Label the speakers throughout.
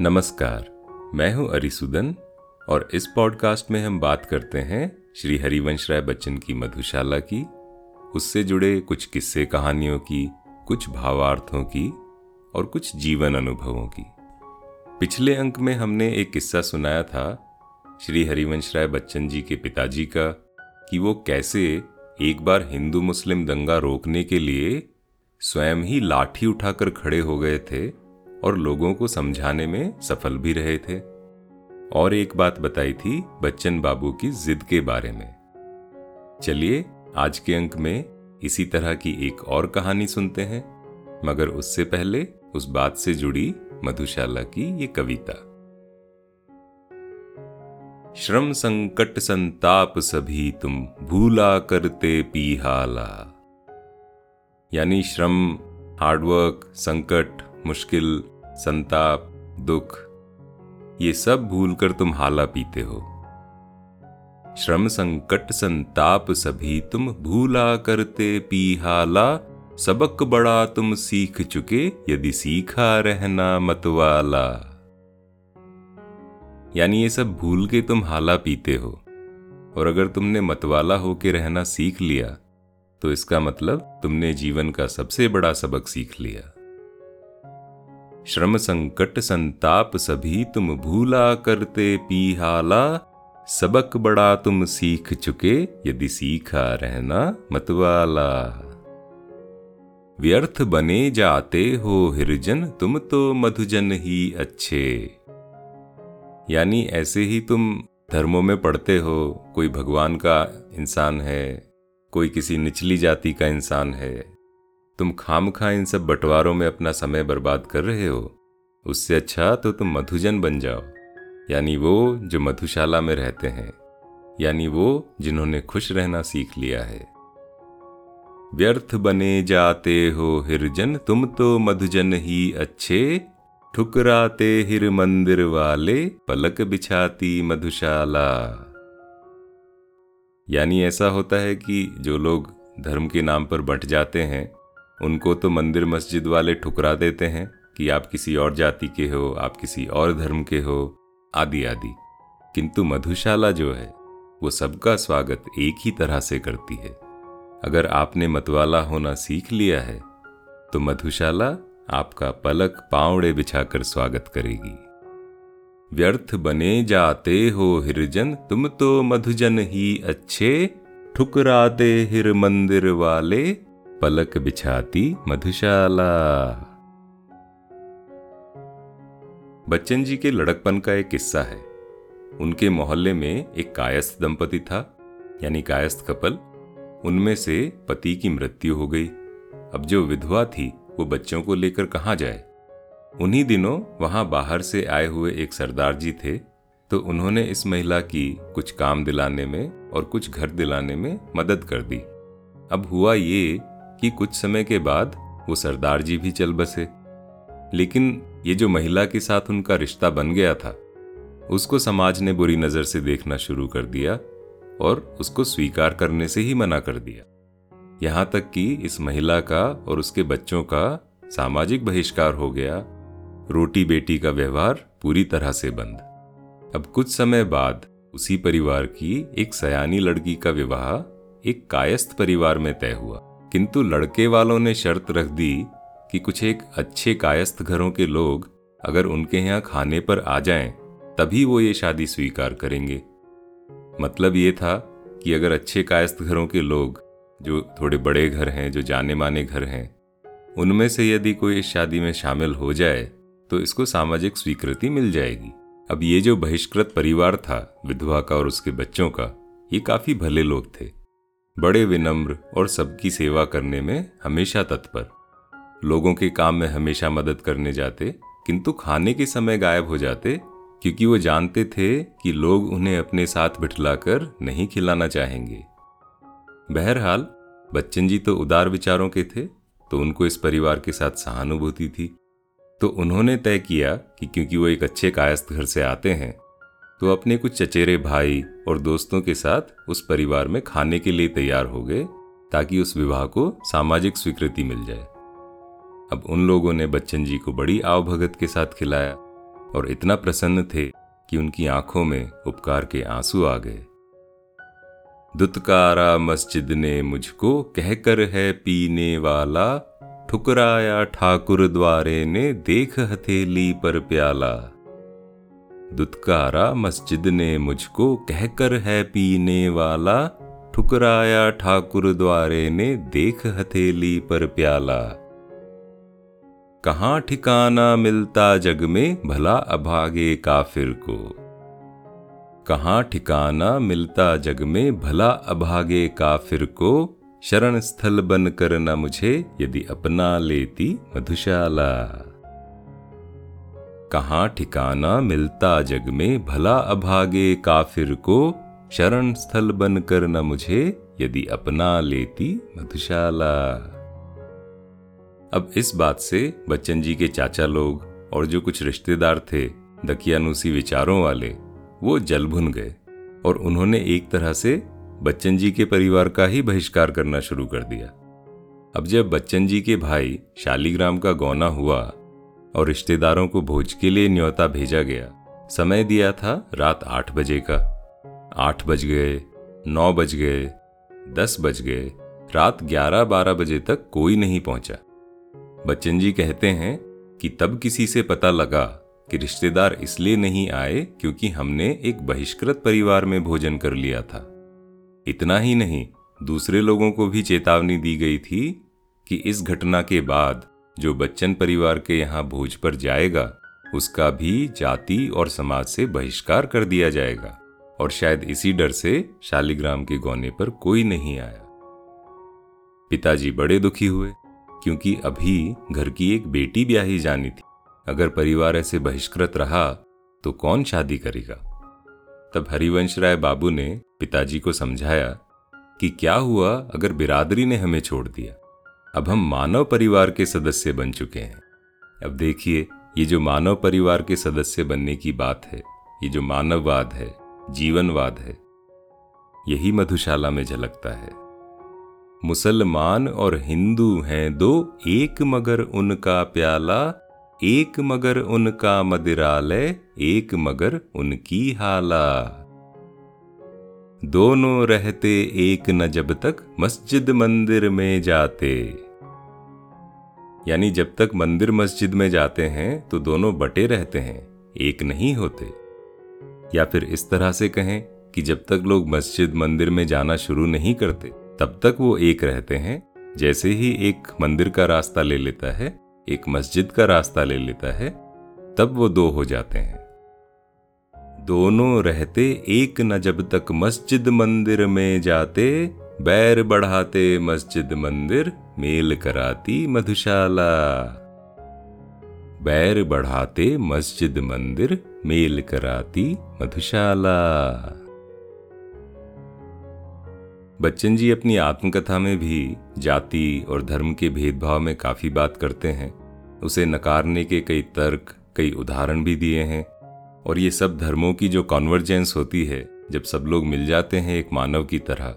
Speaker 1: नमस्कार, मैं हूँ अरिसुदन और इस पॉडकास्ट में हम बात करते हैं श्री हरिवंश राय बच्चन की मधुशाला की, उससे जुड़े कुछ किस्से कहानियों की, कुछ भावार्थों की और कुछ जीवन अनुभवों की। पिछले अंक में हमने एक किस्सा सुनाया था श्री हरिवंश राय बच्चन जी के पिताजी का कि वो कैसे एक बार हिंदू मुस्लिम दंगा रोकने के लिए स्वयं ही लाठी उठाकर खड़े हो गए थे और लोगों को समझाने में सफल भी रहे थे। और एक बात बताई थी बच्चन बाबू की जिद के बारे में। चलिए, आज के अंक में इसी तरह की एक और कहानी सुनते हैं। मगर उससे पहले उस बात से जुड़ी मधुशाला की ये कविता। श्रम संकट संताप सभी तुम भूला करते पीहाला। यानी श्रम, हार्डवर्क, संकट मुश्किल, संताप, दुख, ये सब भूलकर तुम हाला पीते हो। श्रम संकट, संताप सभी तुम भूला करते पी हाला सबक बड़ा तुम सीख चुके, यदि सीखा रहना मतवाला। यानी ये सब भूल के तुम हाला पीते हो, और अगर तुमने मतवाला होके रहना सीख लिया तो इसका मतलब तुमने जीवन का सबसे बड़ा सबक सीख लिया। श्रम संकट संताप सभी तुम भूला करते पीहाला, सबक बड़ा तुम सीख चुके, यदि सीखा रहना मतवाला। व्यर्थ बने जाते हो हिरजन, तुम तो मधुजन ही अच्छे। यानी ऐसे ही तुम धर्मों में पढ़ते हो, कोई भगवान का इंसान है, कोई किसी निचली जाति का इंसान है। तुम खाम खा इन सब बंटवारों में अपना समय बर्बाद कर रहे हो। उससे अच्छा तो तुम मधुजन बन जाओ। यानी वो जो मधुशाला में रहते हैं। यानी वो जिन्होंने खुश रहना सीख लिया है। व्यर्थ बने जाते हो हिरजन, तुम तो मधुजन ही अच्छे। ठुकराते हिर मंदिर वाले, पलक बिछाती मधुशाला। यानी ऐसा होता है कि जो लोग धर्म के नाम पर बंट जाते हैं उनको तो मंदिर मस्जिद वाले ठुकरा देते हैं कि आप किसी और जाति के हो, आप किसी और धर्म के हो, आदि आदि। किंतु मधुशाला जो है, वो सबका स्वागत एक ही तरह से करती है। अगर आपने मतवाला होना सीख लिया है तो मधुशाला आपका पलक पावड़े बिछाकर स्वागत करेगी। व्यर्थ बने जाते हो हिरजन, तुम तो मधुजन ही अच्छे, ठुकराते हिर मंदिर वाले पलक बिछाती मधुशाला। बच्चन जी के लड़कपन का एक किस्सा है। उनके मोहल्ले में एक कायस्थ दंपति था, यानी कायस्थ कपल। उनमें से पति की मृत्यु हो गई। अब जो विधवा थी, वो बच्चों को लेकर कहाँ जाए? उन्हीं दिनों वहाँ बाहर से आए हुए एक सरदार जी थे तो उन्होंने इस महिला की कुछ काम दिलाने में और कुछ घर दिलाने में मदद कर दी। अब हुआ ये कि कुछ समय के बाद वो सरदार जी भी चल बसे। लेकिन ये जो महिला के साथ उनका रिश्ता बन गया था, उसको समाज ने बुरी नज़र से देखना शुरू कर दिया और उसको स्वीकार करने से ही मना कर दिया। यहाँ तक कि इस महिला का और उसके बच्चों का सामाजिक बहिष्कार हो गया, रोटी बेटी का व्यवहार पूरी तरह से बंद। अब कुछ समय बाद उसी परिवार की एक सयानी लड़की का विवाह एक कायस्थ परिवार में तय हुआ। किंतु लड़के वालों ने शर्त रख दी कि कुछ एक अच्छे कायस्थ घरों के लोग अगर उनके यहाँ खाने पर आ जाएँ, तभी वो ये शादी स्वीकार करेंगे। मतलब ये था कि अगर अच्छे कायस्थ घरों के लोग जो थोड़े बड़े घर हैं जो जाने माने घर हैं उनमें से यदि कोई इस शादी में शामिल हो जाए तो इसको सामाजिक स्वीकृति मिल जाएगी। अब ये जो बहिष्कृत परिवार था विधवा का और उसके बच्चों का ये काफ़ी भले लोग थे। बड़े विनम्र और सबकी सेवा करने में हमेशा तत्पर। लोगों के काम में हमेशा मदद करने जाते, किंतु खाने के समय गायब हो जाते, क्योंकि वो जानते थे कि लोग उन्हें अपने साथ बिठलाकर नहीं खिलाना चाहेंगे। बहरहाल, बच्चन जी तो उदार विचारों के थे तो उनको इस परिवार के साथ सहानुभूति थी। तो उन्होंने तय किया कि क्योंकि वो एक अच्छे कायस्थ घर से आते हैं तो अपने कुछ चचेरे भाई और दोस्तों के साथ उस परिवार में खाने के लिए तैयार हो गए, ताकि उस विवाह को सामाजिक स्वीकृति मिल जाए। अब उन लोगों ने बच्चन जी को बड़ी आवभगत के साथ खिलाया और इतना प्रसन्न थे कि उनकी आँखों में उपकार के आँसू आ गए। दुत्कारा मस्जिद ने मुझको कहकर है पीने वाला, ठुकराया ठाकुर द्वारे ने देख हथेली पर प्याला। दुत्कारा मस्जिद ने मुझको कहकर है पीने वाला। ठुकराया ठाकुर द्वारे ने देख हथेली पर प्याला। कहाँ ठिकाना मिलता जग में, भला अभागे काफिर को। कहाँ ठिकाना मिलता जग में, भला अभागे काफिर को। शरण स्थल बन कर न मुझे, यदि अपना लेती मधुशाला। कहाँ ठिकाना मिलता जग में, भला अभागे काफिर को शरण स्थल बन कर न मुझे यदि अपना लेती मधुशाला। अब इस बात से बच्चन जी के चाचा लोग और जो कुछ रिश्तेदार थे, दकियानुसी विचारों वाले, वो जल भुन गए और उन्होंने एक तरह से बच्चन जी के परिवार का ही बहिष्कार करना शुरू कर दिया। अब जब बच्चन जी के भाई शालीग्राम का गौना हुआ और रिश्तेदारों को भोज के लिए न्योता भेजा गया। समय दिया था रात आठ बजे का। आठ बज गए, नौ बज गए, दस बज गए, रात ग्यारह बारह बजे तक कोई नहीं पहुँचा। बच्चन जी कहते हैं कि तब किसी से पता लगा कि रिश्तेदार इसलिए नहीं आए क्योंकि हमने एक बहिष्कृत परिवार में भोजन कर लिया था। इतना ही नहीं, दूसरे लोगों को भी चेतावनी दी गई थी कि इस घटना के बाद जो बच्चन परिवार के यहाँ भोज पर जाएगा, उसका भी जाति और समाज से बहिष्कार कर दिया जाएगा, और शायद इसी डर से शालिग्राम के गौने पर कोई नहीं आया। पिताजी बड़े दुखी हुए, क्योंकि अभी घर की एक बेटी ब्याही जानी थी। अगर परिवार ऐसे बहिष्कृत रहा तो कौन शादी करेगा? तब हरिवंश राय बाबू ने पिताजी को समझाया कि क्या हुआ अगर बिरादरी ने हमें छोड़ दिया? अब हम मानव परिवार के सदस्य बन चुके हैं। अब देखिए, ये जो मानव परिवार के सदस्य बनने की बात है, ये जो मानववाद है, जीवनवाद है, यही मधुशाला में झलकता है। मुसलमान और हिंदू हैं दो, एक मगर उनका प्याला, एक मगर उनका मदिरालय, एक मगर उनकी हाला। दोनों रहते एक न जब तक मस्जिद मंदिर में जाते। यानी जब तक मंदिर मस्जिद में जाते हैं तो दोनों बटे रहते हैं, एक नहीं होते। या फिर इस तरह से कहें कि जब तक लोग मस्जिद मंदिर में जाना शुरू नहीं करते, तब तक वो एक रहते हैं, जैसे ही एक मंदिर का रास्ता ले लेता है, एक मस्जिद का रास्ता ले लेता है, तब वो दो हो जाते हैं। दोनों रहते एक न जब तक मस्जिद मंदिर में जाते बैर बढ़ाते मस्जिद मंदिर, मेल कराती मधुशाला। बैर बढ़ाते मस्जिद मंदिर, मेल कराती मधुशाला। बच्चन जी, अपनी आत्मकथा में भी जाति और धर्म के भेदभाव में काफ़ी बात करते हैं। उसे नकारने के कई तर्क, कई उदाहरण भी दिए हैं। और ये सब धर्मों की जो कॉन्वर्जेंस होती है, जब सब लोग मिल जाते हैं एक मानव की तरह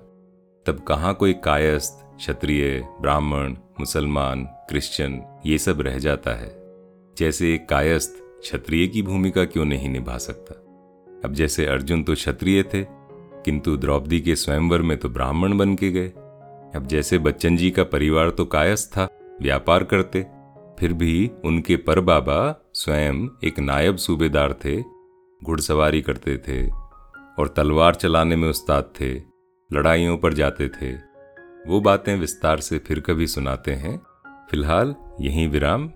Speaker 1: तब कहाँ कोई कायस्थ, क्षत्रिय, ब्राह्मण, मुसलमान, क्रिश्चियन ये सब रह जाता है? जैसे एक कायस्थ क्षत्रिय की भूमिका क्यों नहीं निभा सकता? अब जैसे अर्जुन तो क्षत्रिय थे, किंतु द्रौपदी के स्वयंवर में तो ब्राह्मण बन के गए। अब जैसे बच्चन जी का परिवार तो कायस्थ था, व्यापार करते, फिर भी उनके पर बाबा स्वयं एक नायब सूबेदार थे, घुड़सवारी करते थे और तलवार चलाने में उस्ताद थे। लड़ाइयों पर जाते थे। वो बातें विस्तार से फिर कभी सुनाते हैं। फ़िलहाल यहीं विराम।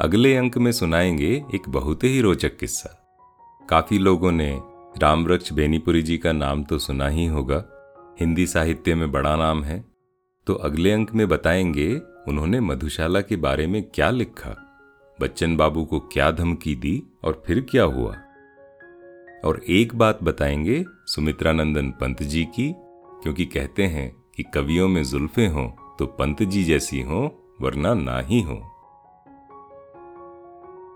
Speaker 1: अगले अंक में सुनाएँगे एक बहुत ही रोचक किस्सा। काफ़ी लोगों ने रामवृक्ष बेनीपुरी जी का नाम तो सुना ही होगा। हिंदी साहित्य में बड़ा नाम है। तो अगले अंक में बताएँगे उन्होंने मधुशाला के बारे में क्या लिखा। बच्चन बाबू को क्या धमकी दी और फिर क्या हुआ? और एक बात बताएँगे सुमित्रा नंदन पंत जी की, क्योंकि कहते हैं कि कवियों में जुल्फे हों तो पंत जी जैसी हो, वरना ना ही हो।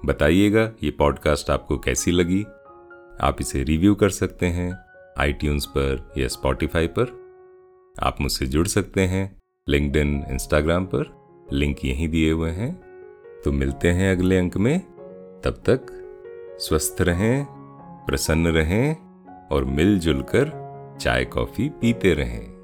Speaker 1: बताइएगा, ये पॉडकास्ट आपको कैसी लगी? आप इसे रिव्यू कर सकते हैं आई पर या स्पॉटिफाई पर। आप मुझसे जुड़ सकते हैं लिंकड इंस्टाग्राम पर। लिंक यहीं दिए हुए हैं। तो मिलते हैं अगले अंक में। तब तक स्वस्थ रहें प्रसन्न रहें और मिलजुल कर चाय कॉफ़ी पीते रहें।